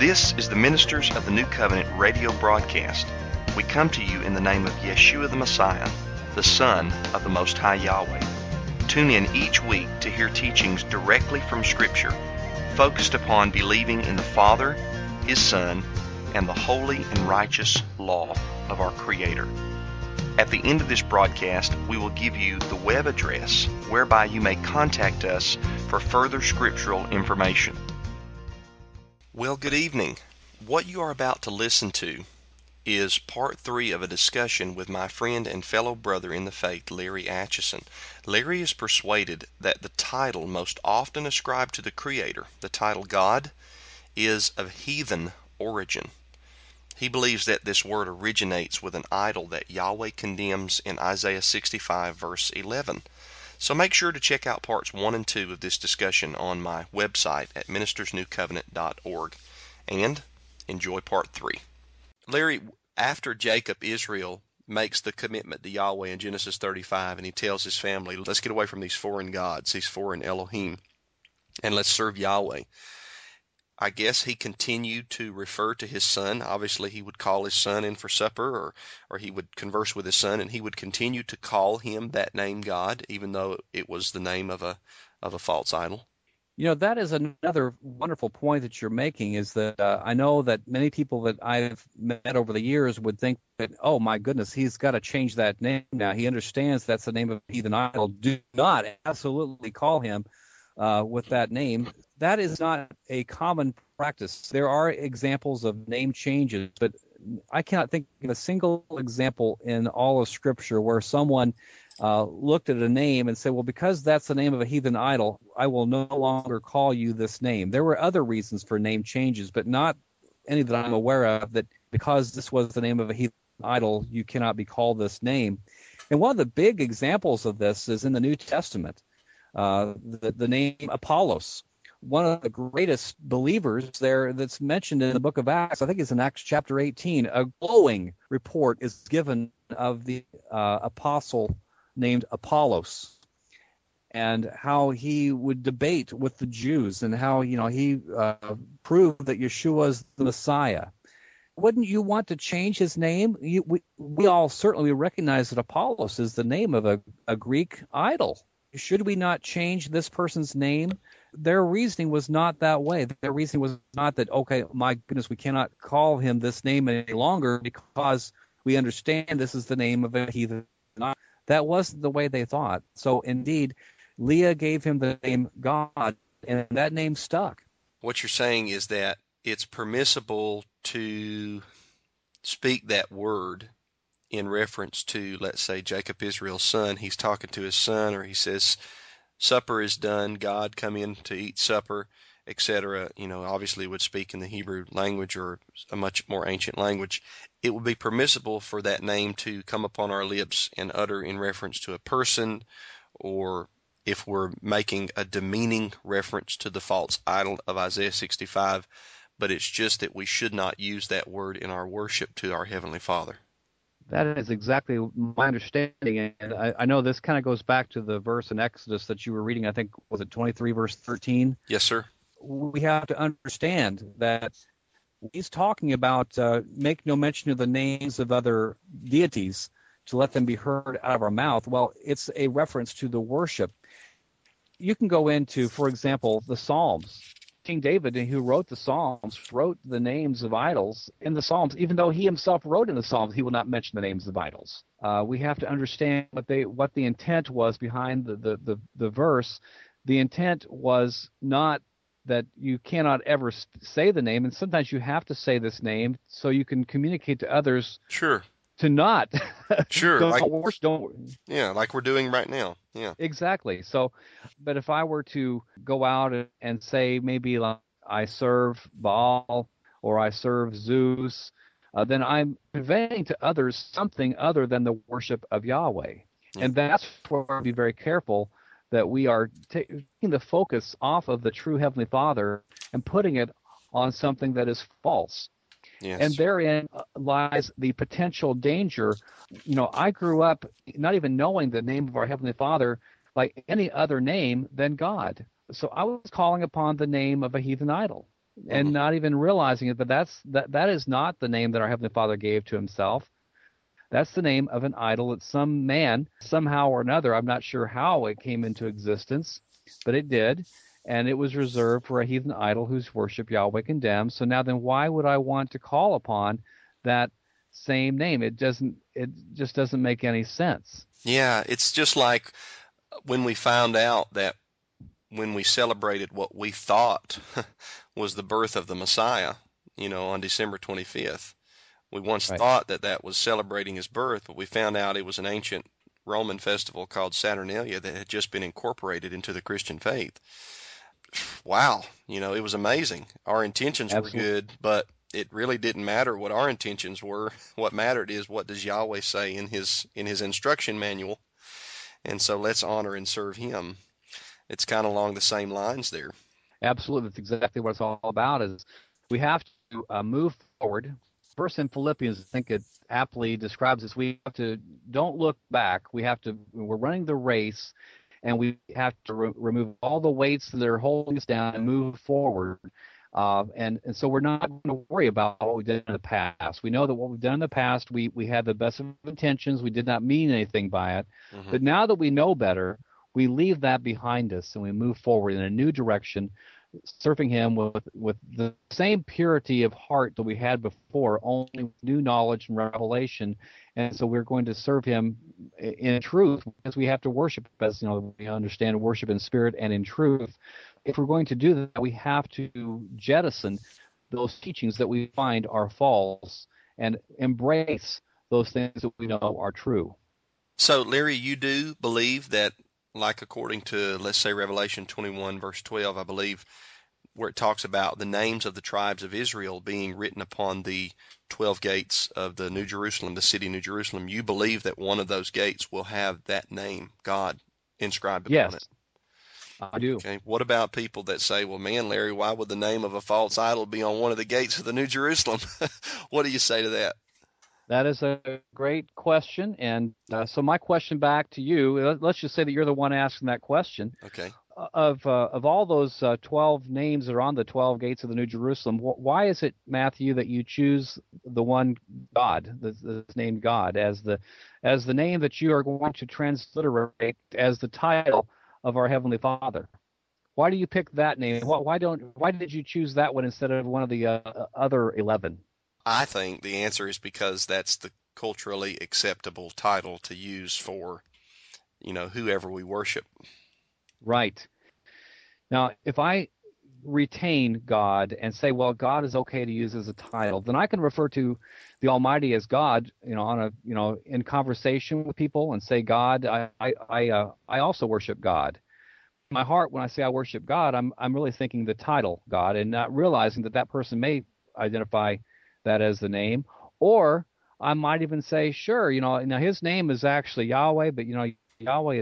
This is the Ministers of the New Covenant radio broadcast. We come to you in the name of Yeshua the Messiah, the Son of the Most High Yahweh. Tune in each week to hear teachings directly from Scripture, focused upon believing in the Father, His Son, and the holy and righteous law of our Creator. At the end of this broadcast, we will give you the web address whereby you may contact us for further scriptural information. Well, good evening. What you are about to listen to is part three of a discussion with my friend and fellow brother in the faith, Larry Acheson. Larry is persuaded that the title most often ascribed to the Creator, the title God, is of heathen origin. He believes that this word originates with an idol that Yahweh condemns in Isaiah 65, verse 11. So make sure to check out parts 1 and 2 of this discussion on my website at ministersnewcovenant.org and enjoy part 3. Larry, after Jacob, Israel makes the commitment to Yahweh in Genesis 35 and he tells his family, let's get away from these foreign gods, these foreign Elohim, and let's serve Yahweh. I guess he continued to refer to his son. Obviously, he would call his son in for supper, or or he would converse with his son, and he would continue to call him that name God, even though it was the name of a of a false idol. You know, that is another wonderful point that you're making. Is that uh, I know that many people that I've met over the years would think that, oh my goodness, he's got to change that name now. He understands that's the name of a heathen idol. Do not absolutely call him uh, with that name. That is not a common practice. There are examples of name changes, but I cannot think of a single example in all of Scripture where someone uh, looked at a name and said, well, because that's the name of a heathen idol, I will no longer call you this name. There were other reasons for name changes, but not any that I'm aware of that because this was the name of a heathen idol, you cannot be called this name. And one of the big examples of this is in the New Testament uh, the, the name Apollos. One of the greatest believers there that's mentioned in the book of Acts, I think it's in Acts chapter 18, a glowing report is given of the uh, apostle named Apollos and how he would debate with the Jews and how you know he uh, proved that Yeshua is the Messiah. Wouldn't you want to change his name? You, we, we all certainly recognize that Apollos is the name of a, a Greek idol should we not change this person's name? Their reasoning was not that way. Their reasoning was not that, okay, my goodness, we cannot call him this name any longer because we understand this is the name of a heathen. That wasn't the way they thought. So indeed, Leah gave him the name God, and that name stuck. What you're saying is that it's permissible to speak that word in reference to, let's say, Jacob Israel's son. He's talking to his son, or he says, Supper is done, God come in to eat supper, etc. You know, obviously would speak in the Hebrew language or a much more ancient language. It would be permissible for that name to come upon our lips and utter in reference to a person, or if we're making a demeaning reference to the false idol of Isaiah 65, but it's just that we should not use that word in our worship to our Heavenly Father. That is exactly my understanding, and I, I know this kind of goes back to the verse in Exodus that you were reading. I think was it 23 verse 13. Yes, sir. We have to understand that he's talking about uh, make no mention of the names of other deities to let them be heard out of our mouth. Well, it's a reference to the worship. You can go into, for example, the Psalms King David, who wrote the Psalms, wrote the names of idols in the Psalms, even though he himself wrote in the Psalms, he will not mention the names of idols. Uh, we have to understand what they what the intent was behind the, the, the, the verse. The intent was not that you cannot ever say the name, and sometimes you have to say this name so you can communicate to others. Sure to not. Sure. don't, like, don't. Yeah, like we're doing right now. Yeah. Exactly. So, but if I were to go out and say maybe like I serve Baal or I serve Zeus, uh, then I'm conveying to others something other than the worship of Yahweh. Yeah. And that's where we be very careful that we are taking the focus off of the true Heavenly Father and putting it on something that is false. Yes. And therein lies the potential danger. You know, I grew up not even knowing the name of our Heavenly Father by any other name than God. So I was calling upon the name of a heathen idol. and Mhm. not even realizing it. But that's that that is not the name that our heavenly Father gave to Himself. That's the name of an idol that some man somehow or another. I'm not sure how it came into existence, but it did, and it was reserved for a heathen idol whose worship Yahweh condemns. So now, then, why would I want to call upon that same name? It doesn't. It just doesn't make any sense. Yeah, it's just like when we found out that when we celebrated what we thought was the birth of the Messiah, you know, on December 25th. We once Right. thought that that was celebrating his birth, but we found out it was an ancient Roman festival called Saturnalia that had just been incorporated into the Christian faith. Wow, you know, it was amazing. Our intentions Absolutely. were good, but it really didn't matter what our intentions were. What mattered is what does Yahweh say in his in his instruction manual. And so let's honor and serve him. It's kind of along the same lines there. Absolutely, that's exactly what it's all about. Is we have to uh, move forward. Verse in Philippians, I think it aptly describes this. We have to don't look back. We have to. We're running the race, and we have to re- remove all the weights that are holding us down and move forward. Uh, and and so we're not going to worry about what we've done in the past. We know that what we've done in the past, we we had the best of intentions. We did not mean anything by it. Mhm. But now that we know better, we leave that behind us and we move forward in a new direction, serving Him with with the same purity of heart that we had before, only with new knowledge and revelation. And so we're going to serve Him in truth, because we have to worship, as you know, we understand worship in spirit and in truth. If we're going to do that, we have to jettison those teachings that we find are false and embrace those things that we know are true. So, Larry, you do believe that, like according to, let's say, Revelation 21, verse 12, I believe, where it talks about the names of the tribes of Israel being written upon the 12 gates of the New Jerusalem, the city New Jerusalem, you believe that one of those gates will have that name, God, inscribed upon Yes, it. I do. Okay. What about people that say, well, man, Larry, why would the name of a false idol be on one of the gates of the New Jerusalem? what do you say to that? That is a great question. And uh, so, my question back to you let- let's just say that you're the one asking that question. Okay. Uh, Of, uh, of all those uh, 12 names that are on the 12 gates of the New Jerusalem, wh- why is it, Matthew, that you choose the one God, that's, that's named God, as the, as the name that you are going to transliterate as the title of our Heavenly Father? Why do you pick that name? Why, why don't? Why did you choose that one instead of one of the uh, other 11? I think the answer is because that's the culturally acceptable title to use for, you know, whoever we worship. Right. Now, if I retain God and say, well, God is okay to use as a title, then I can refer to the Almighty as God, you know, on a, you know, in conversation with people and say, God, I, I, I, uh, I also worship God. My heart, when I say I worship God, I'm, I'm really thinking the title God and not realizing that that person may identify that as the name, or I might even say, sure, you know, now his name is actually Yahweh, but you know, Yahweh is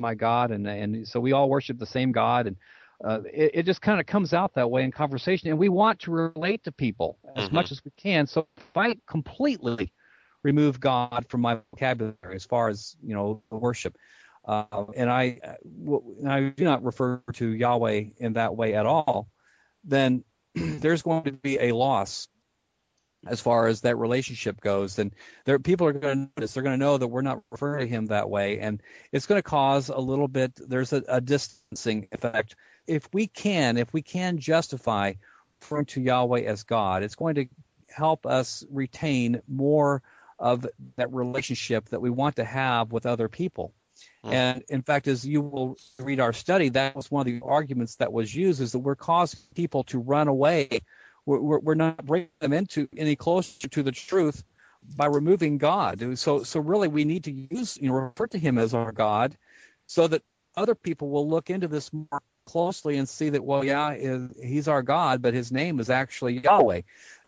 my God, and and so we all worship the same God, and uh, it, it just kind of comes out that way in conversation, and we want to relate to people as Mhm. much as we can. So if I completely remove God from my vocabulary as far as you know worship, uh, and I uh, and I do not refer to Yahweh in that way at all, then there's going to be a loss as far as that relationship goes. And there, people are going to notice. They're going to know that we're not referring to him that way, and it's going to cause a little bit. There's a, a distancing effect. If we can, if we can justify referring to Yahweh as God, it's going to help us retain more of that relationship that we want to have with other people. Mhm. And in fact, as you will read our study, that was one of the arguments that was used is that we're causing people to run away. We're, we're, not bringing them into any closer to the truth by removing God. So, so really, we need to use, you know, refer to Him as our God, so that other people will look into this more closely and see that, well, yeah, is- He's our God, but His name is actually Yahweh.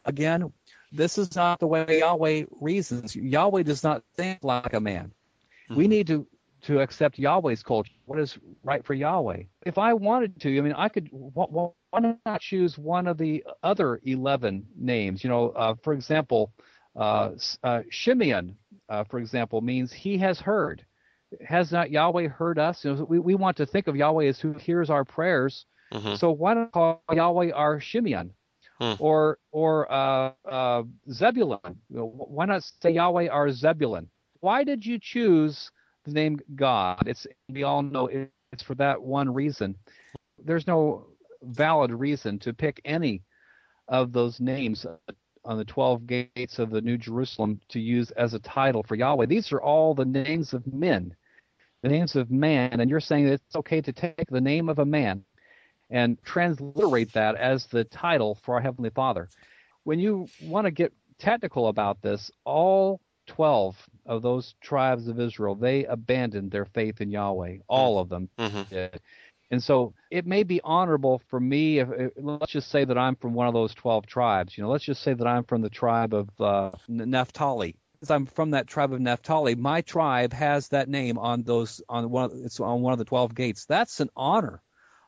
Again, this is not the way Yahweh reasons. Yahweh does not think like a man. We Mhm. need to to accept Yahweh's culture. What is right for Yahweh? If I wanted to, I mean, I could. wh- wh- Why not choose one of the other eleven names? You know, uh, for example, uh, uh, Shimeon, uh, for example, means he has heard. Has not Yahweh heard us? You know, we we want to think of Yahweh as who hears our prayers. Mhm. So why not call Yahweh our Shimeon? Hmm. Or or uh, uh, Zebulun. Why not say Yahweh our Zebulun? Why did you choose the name God? It's we all know it's for that one reason. There's no valid reason to pick any of those names on the 12 gates of the New Jerusalem to use as a title for Yahweh. These are all the names of men, the names of man, and you're saying that it's okay to take the name of a man and transliterate that as the title for our Heavenly Father. When you want to get technical about this, all 12 of those tribes of Israel, they abandoned their faith in Yahweh. All of them mm-hmm. did. And so it may be honorable for me if, if, let's just say that I'm from one of those 12 tribes. You know, let's just say that I'm from the tribe of uh, Naphtali. I'm from that tribe of Naphtali, my tribe has that name on those on one of, it's on one of the 12 gates. That's an honor.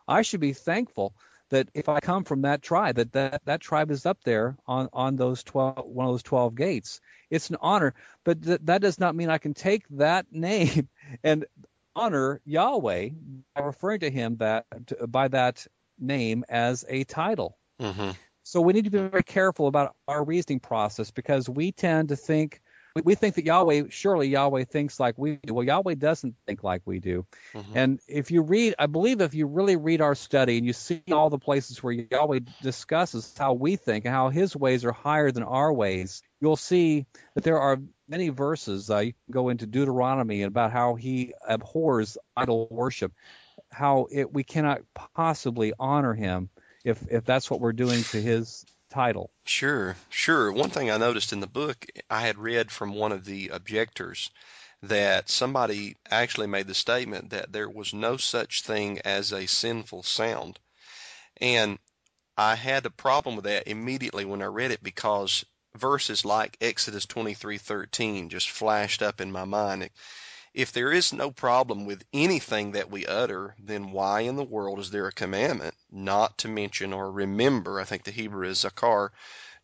I should be thankful that if I come from that tribe, that that, that tribe is up there on, on those 12, one of those 12 gates. It's an honor, but th- that does not mean I can take that name and honor Yahweh by referring to him that to, by that name as a title. Mm-hmm. So we need to be very careful about our reasoning process because we tend to think we think that Yahweh, surely Yahweh thinks like we do. Well, Yahweh doesn't think like we do. Mm-hmm. And if you read, I believe if you really read our study and you see all the places where Yahweh discusses how we think and how his ways are higher than our ways, you'll see that there are many verses. Can go into Deuteronomy about how he abhors idol worship, how it, we cannot possibly honor him if if that's what we're doing to his title. Sure, sure. One thing I noticed in the book, I had read from one of the objectors that somebody actually made the statement that there was no such thing as a sinful sound. And I had a problem with that immediately when I read it because verses like Exodus 23:13 just flashed up in my mind if there is no problem with anything that we utter, then why in the world is there a commandment not to mention or remember? I think the Hebrew is zakar,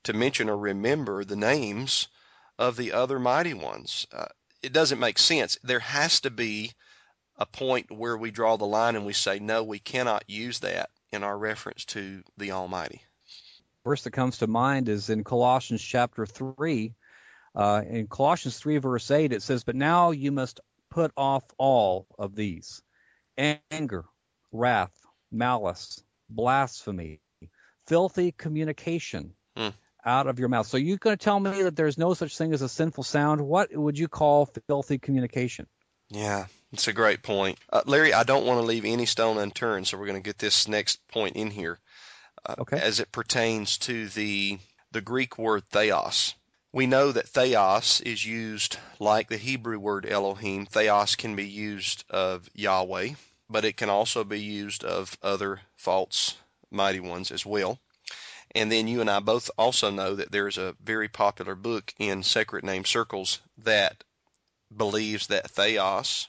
to mention or remember the names of the other mighty ones. Uh, it doesn't make sense. There has to be a point where we draw the line and we say, no, we cannot use that in our reference to the Almighty. Verse that comes to mind is in Colossians chapter 3. Uh, in Colossians 3, verse 8, it says, But now you must put off all of these anger, wrath, malice, blasphemy, filthy communication hmm. out of your mouth. So you're going to tell me that there's no such thing as a sinful sound? What would you call filthy communication? Yeah, it's a great point. Uh, Larry, I don't want to leave any stone unturned, so we're going to get this next point in here. Uh, okay. As it pertains to the the Greek word theos. We know that theos is used like the Hebrew word Elohim. Theos can be used of Yahweh, but it can also be used of other false mighty ones as well. And then you and I both also know that there's a very popular book in sacred name circles that believes that theos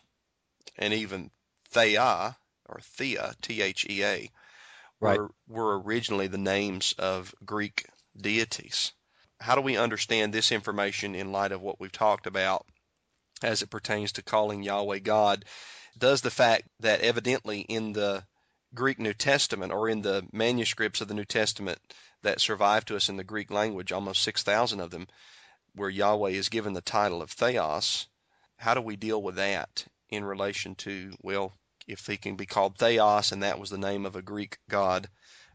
and even thea or thea, T H E A, were, were originally the names of Greek deities how do we understand this information in light of what we've talked about as it pertains to calling Yahweh God? Does the fact that evidently in the Greek New Testament or in the manuscripts of the New Testament that survive to us in the Greek language, almost 6,000 of them, where Yahweh is given the title of Theos, how do we deal with that in relation to, well, if he can be called Theos and that was the name of a Greek god,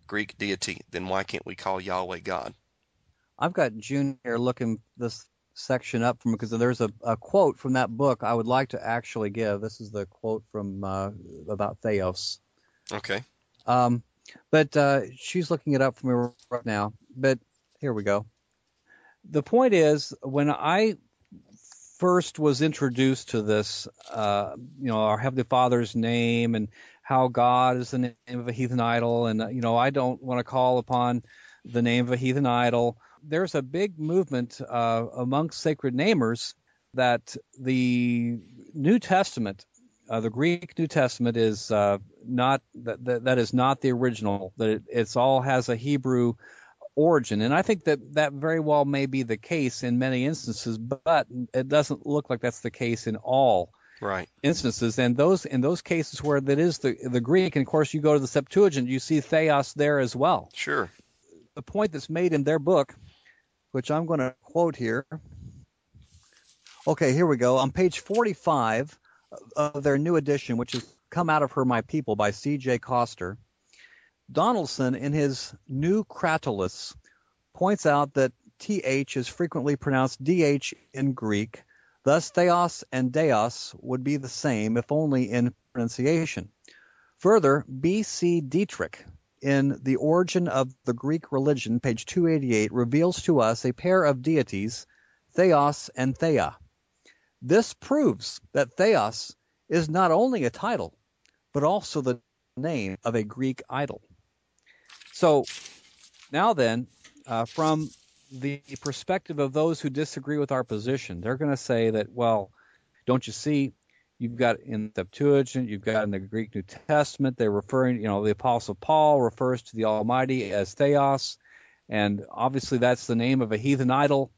Greek deity, then why can't we call Yahweh God? I've got June here looking this section up from because there's a, a, quote from that book I would like to actually give. This is the quote from uh, about Theos. Okay. Um, but uh, she's looking it up for me right now. But here we go. The point is, when I first was introduced to this, uh, you know, our Heavenly Father's name and how God is the name of a heathen idol, and uh, you know, I don't want to call upon the name of a heathen idol there's a big movement uh, amongst sacred namers that the New Testament, uh, the Greek New Testament, is uh, not that, that, that is not the original. That it, it's all has a Hebrew origin, and I think that that very well may be the case in many instances, but it doesn't look like that's the case in all right instances and those in those cases where that is the the greek and of course you go to the septuagint you see theos there as well sure the point that's made in their book, which I'm going to quote here. Okay, here we go. On page 45 of their new edition, which has come out of Her My People by C.J. Koster, Donaldson, in his New Cratylus, points out that th is frequently pronounced dh in Greek, thus theos and deos would be the same if only in pronunciation. Further, B.C. Dietrich, in The Origin of the Greek Religion, page 288, reveals to us a pair of deities, Theos and thea. This proves that Theos is not only a title, but also the name of a Greek idol. So now then, uh, from the perspective of those who disagree with our position, they're going to say that, well, don't you see, you've got in the Septuagint, you've got in the Greek New Testament, they're referring, you know, the Apostle Paul refers to the Almighty as Theos, and obviously that's the name of a heathen idol.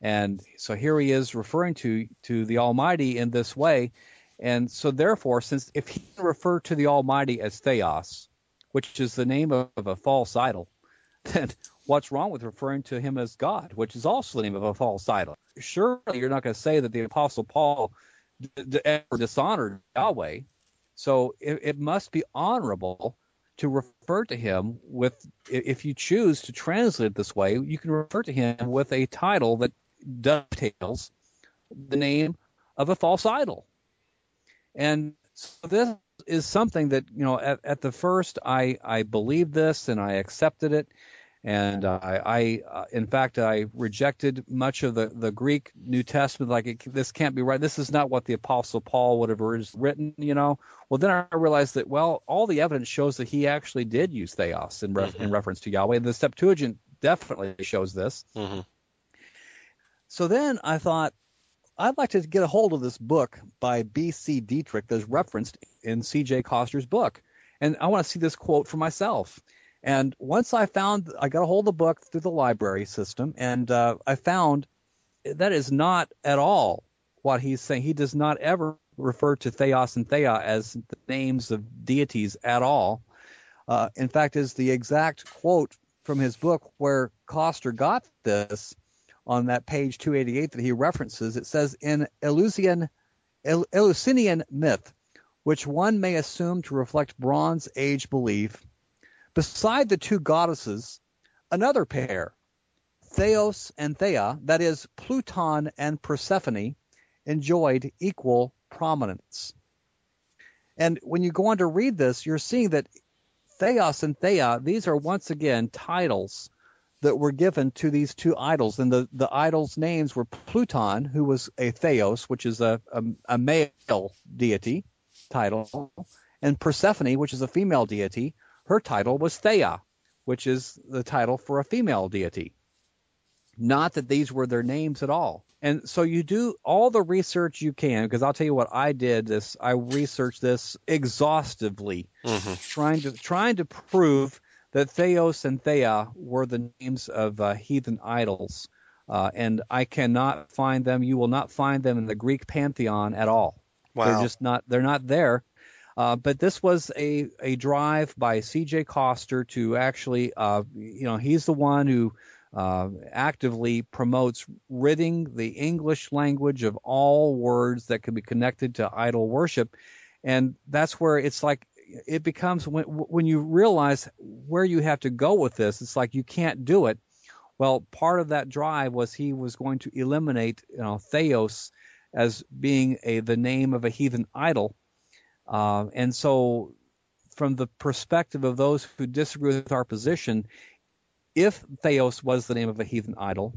And so here he is referring to to the Almighty in this way. And so therefore, since if he can refer to the Almighty as Theos, which is the name of, a false idol, then what's wrong with referring to him as God, which is also the name of a false idol? Surely you're not going to say that the Apostle Paul d- d- ever dishonored Yahweh. So it, it must be honorable to refer to him with, if you choose to translate it this way, you can refer to him with a title that dovetails the name of a false idol. And so this is something that, you know, at, at the first I, I believed this and I accepted it and uh, I, uh, in fact, I rejected much of the, the Greek New Testament. Like it, this can't be right. This is not what the Apostle Paul would have written. You know. Well, then I realized that well, all the evidence shows that he actually did use theos in, re- mm-hmm. in reference to Yahweh. The Septuagint definitely shows this. Mm-hmm. So then I thought I'd like to get a hold of this book by B.C. Dietrich that's referenced in C.J. Koster's book, and I want to see this quote for myself. And once I found, I got a hold of the book through the library system, and uh, I found that is not at all what he's saying. He does not ever refer to Theos and Thea as the names of deities at all. Uh, in fact, is the exact quote from his book where Coster got this on that page 288 that he references. It says in Eleusinian, Eleusinian myth, which one may assume to reflect Bronze Age belief, Beside the two goddesses, another pair, Theos and Thea, that is, Pluton and Persephone, enjoyed equal prominence. And when you go on to read this, you're seeing that Theos and Thea, these are once again titles that were given to these two idols. And the, the idols' names were Pluton, who was a Theos, which is a, a, a male deity title, and Persephone, which is a female deity, her title was Thea, which is the title for a female deity. Not that these were their names at all. And so you do all the research you can, because I'll tell you what I did. This I researched this exhaustively, mm-hmm. trying to trying to prove that Theos and Thea were the names of uh, heathen idols, uh, and I cannot find them. You will not find them in the Greek pantheon at all. Wow. They're just not. They're not there. Uh, but this was a, a drive by C.J. Koster to actually, uh, you know, he's the one who uh, actively promotes ridding the English language of all words that can be connected to idol worship. And that's where it's like it becomes when, when you realize where you have to go with this, it's like you can't do it. Well, part of that drive was he was going to eliminate, you know, Theos as being a the name of a heathen idol uh, and so, from the perspective of those who disagree with our position, if Theos was the name of a heathen idol,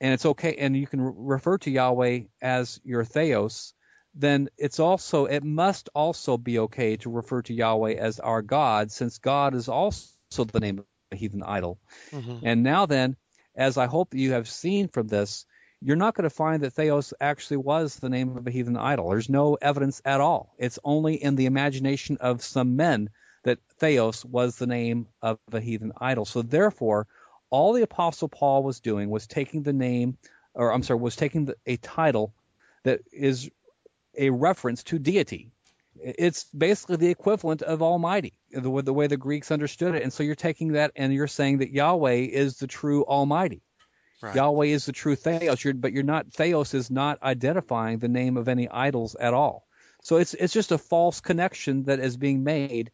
and it's okay, and you can re- refer to Yahweh as your Theos, then it's also it must also be okay to refer to Yahweh as our God, since God is also the name of a heathen idol. Mm-hmm. And now then, as I hope you have seen from this, you're not going to find that Theos actually was the name of a heathen idol. There's no evidence at all. It's only in the imagination of some men that Theos was the name of a heathen idol. So therefore, all the apostle Paul was doing was taking the name, or I'm sorry, was taking the, a title that is a reference to deity. it's basically the equivalent of Almighty, the, the way the Greeks understood it. And so you're taking that and you're saying that Yahweh is the true Almighty. Right. Yahweh is the true Theos, you're, but you're not Theos is not identifying the name of any idols at all. So it's it's just a false connection that is being made,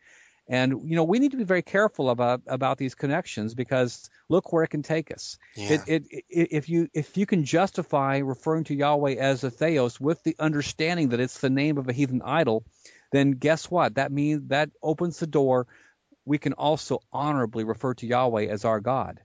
and you know we need to be very careful about about these connections because look where it can take us. Yeah. It, it, it, if you if you can justify referring to Yahweh as a Theos with the understanding that it's the name of a heathen idol, then guess what? That means that opens the door. We can also honorably refer to Yahweh as our God.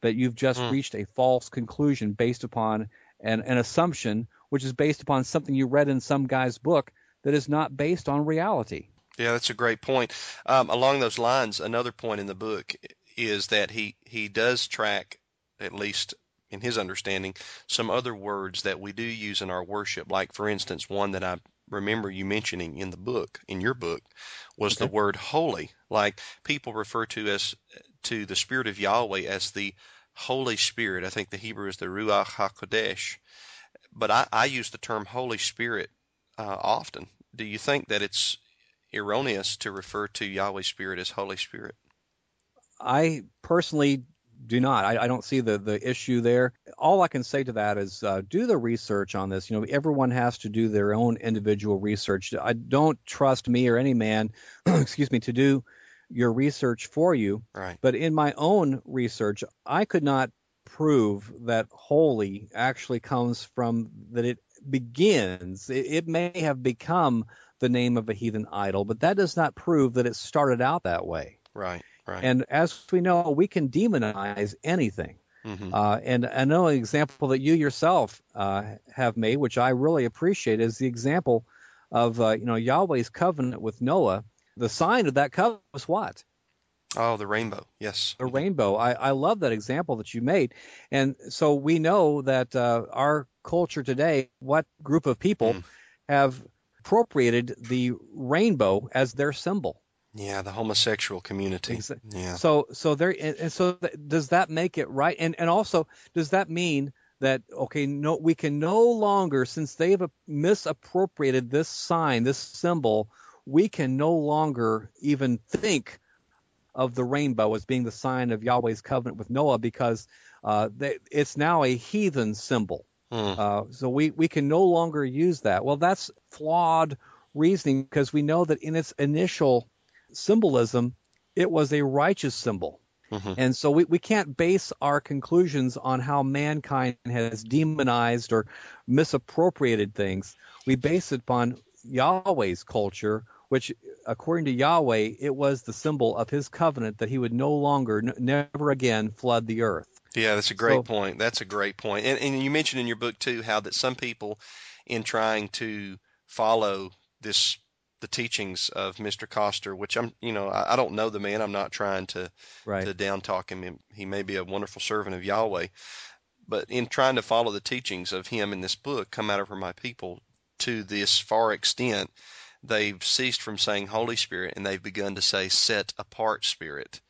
But you've just mm. reached a false conclusion based upon an, an assumption, which is based upon something you read in some guy's book that is not based on reality. Yeah, that's a great point. Um, along those lines, another point in the book is that he, he does track, at least in his understanding, some other words that we do use in our worship. Like, for instance, one that I remember you mentioning in the book, in your book, was okay. the word holy. Like people refer to as to the Spirit of Yahweh as the Holy Spirit. I think the Hebrew is the Ruach HaKodesh. But I, I use the term Holy Spirit uh, often. Do you think that it's erroneous to refer to Yahweh's Spirit as Holy Spirit? I personally do not. I, I, don't see the the issue there. All I can say to that is uh, do the research on this. You know, everyone has to do their own individual research. I don't trust me or any man, excuse me, to do your research for you. Right. But in my own research, I could not prove that holy actually comes from that it begins. It, it may have become the name of a heathen idol, but that does not prove that it started out that way. Right. Right. And as we know, we can demonize anything. Mm-hmm. Uh, and I know an example that you yourself uh, have made, which I really appreciate, is the example of uh, you know Yahweh's covenant with Noah. The sign of that covenant was what? Oh, the rainbow. Yes. The rainbow. I, I love that example that you made. And so we know that uh, our culture today, what group of people mm. have appropriated the rainbow as their symbol? Yeah, the homosexual community. Exactly. Yeah. So so there and so does that make it right? And and also does that mean that okay, no, we can no longer since they've misappropriated this sign, this symbol, we can no longer even think of the rainbow as being the sign of Yahweh's covenant with Noah because uh, they, it's now a heathen symbol. Hmm. Uh, so we, we can no longer use that. Well, that's flawed reasoning because we know that in its initial symbolism, it was a righteous symbol. Mm-hmm. And so we, we can't base our conclusions on how mankind has demonized or misappropriated things. We base it upon Yahweh's culture, which, according to Yahweh, it was the symbol of his covenant that he would no longer, n- never again flood the earth. Yeah, that's a great so, point. That's a great point. And, and you mentioned in your book, too, how that some people, in trying to follow this the teachings of Mr. Koster, which I'm, you know, I, I don't know the man. I'm not trying to right. to down talk him. He may be a wonderful servant of Yahweh, but in trying to follow the teachings of him in this book, come out of her my people to this far extent, they've ceased from saying Holy Spirit and they've begun to say set apart Spirit.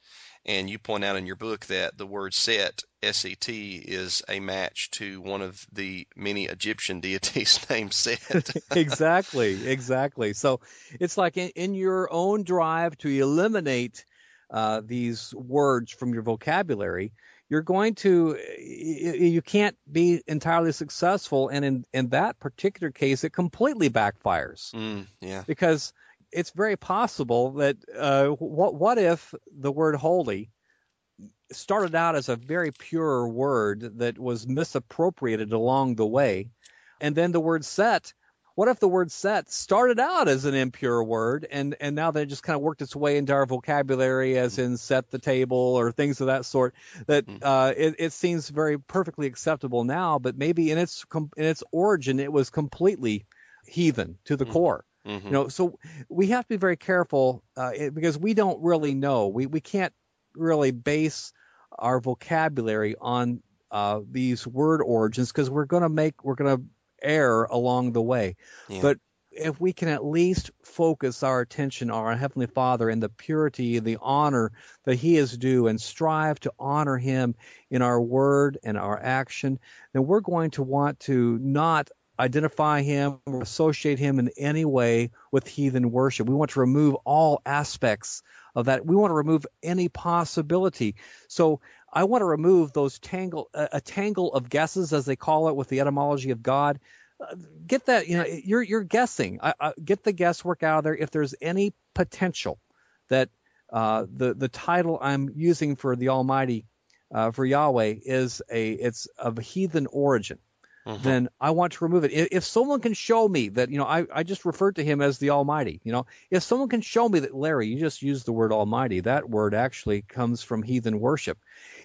And you point out in your book that the word set, S E T, is a match to one of the many Egyptian deities named Set. exactly, exactly. So it's like in, in your own drive to eliminate uh, these words from your vocabulary, you're going to you can't be entirely successful and in in that particular case it completely backfires mm, yeah because it's very possible that uh, what what if the word holy started out as a very pure word that was misappropriated along the way, and then the word set. What if the word set started out as an impure word and, and now that it just kind of worked its way into our vocabulary as in set the table or things of that sort that mm-hmm. uh, it, it seems very perfectly acceptable now, but maybe in its in its origin it was completely heathen to the mm-hmm. core. Mm-hmm. You know, so we have to be very careful uh, because we don't really know. We we can't really base our vocabulary on uh, these word origins because we're going to make we're going to err along the way. Yeah. But if we can at least focus our attention on our heavenly Father and the purity and the honor that He is due, and strive to honor Him in our word and our action, then we're going to want to not identify him or associate him in any way with heathen worship. We want to remove all aspects of that. We want to remove any possibility. So I want to remove those tangle a tangle of guesses as they call it with the etymology of God. Uh, get that you know you're you're guessing. I, I, get the guesswork out of there. If there's any potential that uh, the the title I'm using for the Almighty uh, for Yahweh is a it's of heathen origin mm-hmm. then I want to remove it. If, if, someone can show me that, you know, I, I just referred to him as the Almighty, you know, if someone can show me that, Larry, you just used the word Almighty, that word actually comes from heathen worship.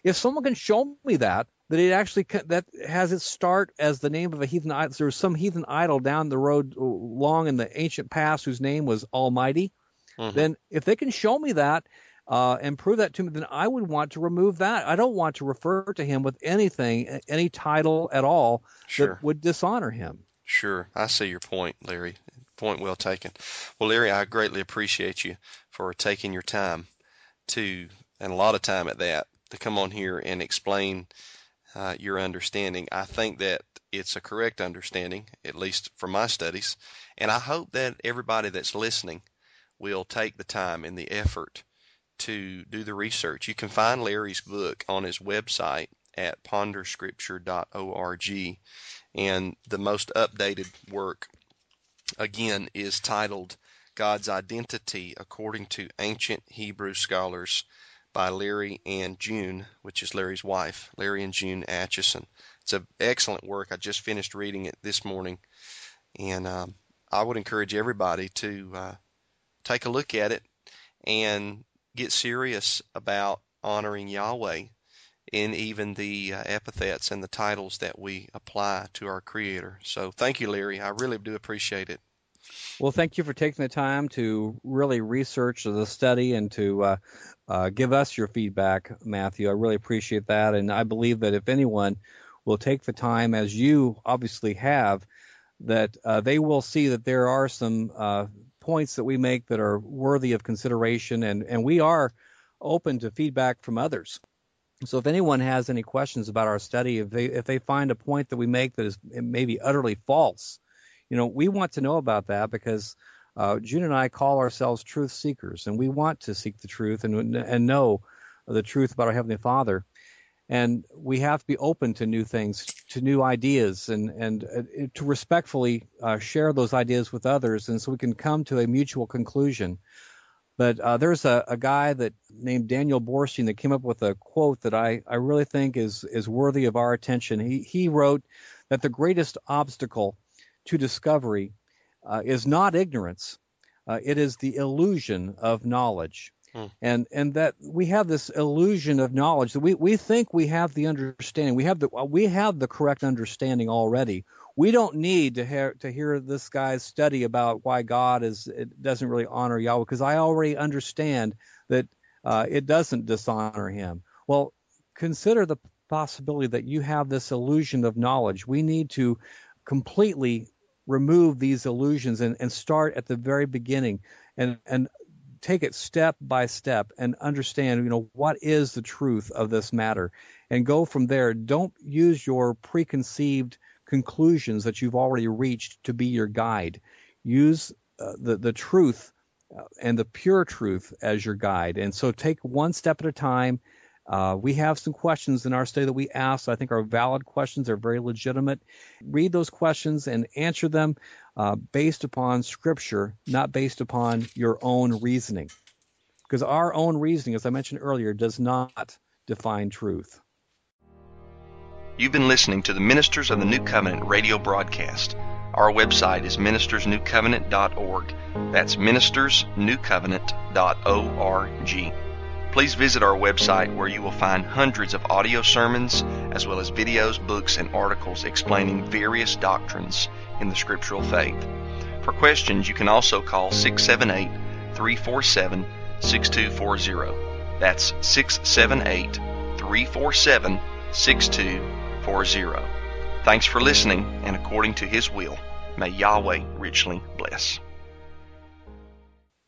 If someone can show me that, that it actually that has its start as the name of a heathen idol. There was some heathen idol down the road long in the ancient past whose name was Almighty. Mm-hmm. Then, if they can show me that, uh, and prove that to me, then I would want to remove that. I don't want to refer to him with anything, any title at all sure. that would dishonor him. Sure, I see your point, Larry. Point well taken. Well, Larry, I greatly appreciate you for taking your time to, and a lot of time at that, to come on here and explain uh, your understanding. I think that it's a correct understanding, at least from my studies, and I hope that everybody that's listening will take the time and the effort to do the research. You can find Larry's book on his website at ponderscripture.org. And the most updated work, again, is titled God's Identity According to Ancient Hebrew Scholars by Larry and June, which is Larry's wife, Larry and June Acheson. It's an excellent work. I just finished reading it this morning. And um, I would encourage everybody to uh, take a look at it and get serious about honoring Yahweh in even the uh, epithets and the titles that we apply to our Creator. So thank you, Larry. I really do appreciate it. Well, thank you for taking the time to really research the study and to uh, uh, give us your feedback, Matthew. I really appreciate that. And I believe that if anyone will take the time, as you obviously have, that uh, they will see that there are some uh, points that we make that are worthy of consideration, and, and we are open to feedback from others. So if anyone has any questions about our study, if they if they find a point that we make that is maybe utterly false, you know, we want to know about that because uh, June and I call ourselves truth seekers, and we want to seek the truth and and know the truth about our heavenly Father and we have to be open to new things, to new ideas, and and uh, to respectfully uh, share those ideas with others, and so we can come to a mutual conclusion. But uh, there's a, a, guy that named Daniel Boorstin that came up with a quote that I, I really think is is worthy of our attention. He he wrote that the greatest obstacle to discovery uh, is not ignorance, uh, it is the illusion of knowledge. Hmm. And and that we have this illusion of knowledge that we, we think we have the understanding. We have the we have the correct understanding already. We don't need to hear to hear this guy's study about why God is it doesn't really honor Yahweh because I already understand that uh, it doesn't dishonor Him. Well, consider the possibility that you have this illusion of knowledge. We need to completely remove these illusions and, and start at the very beginning and and take it step by step and understand, you know, what is the truth of this matter and go from there. Don't use your preconceived conclusions that you've already reached to be your guide. Use uh, the, the truth uh, and the pure truth as your guide. And so take one step at a time uh, we have some questions in our study that we ask. I think are valid questions. They're very legitimate. Read those questions and answer them uh, based upon Scripture, not based upon your own reasoning. Because our own reasoning, as I mentioned earlier, does not define truth. You've been listening to the Ministers of the New Covenant radio broadcast. Our website is ministersnewcovenant.org. That's ministersnewcovenant.org please visit our website where you will find hundreds of audio sermons as well as videos, books, and articles explaining various doctrines in the scriptural faith. For questions, you can also call 678 347 6240. That's 678 347 6240. Thanks for listening, and according to His will, may Yahweh richly bless.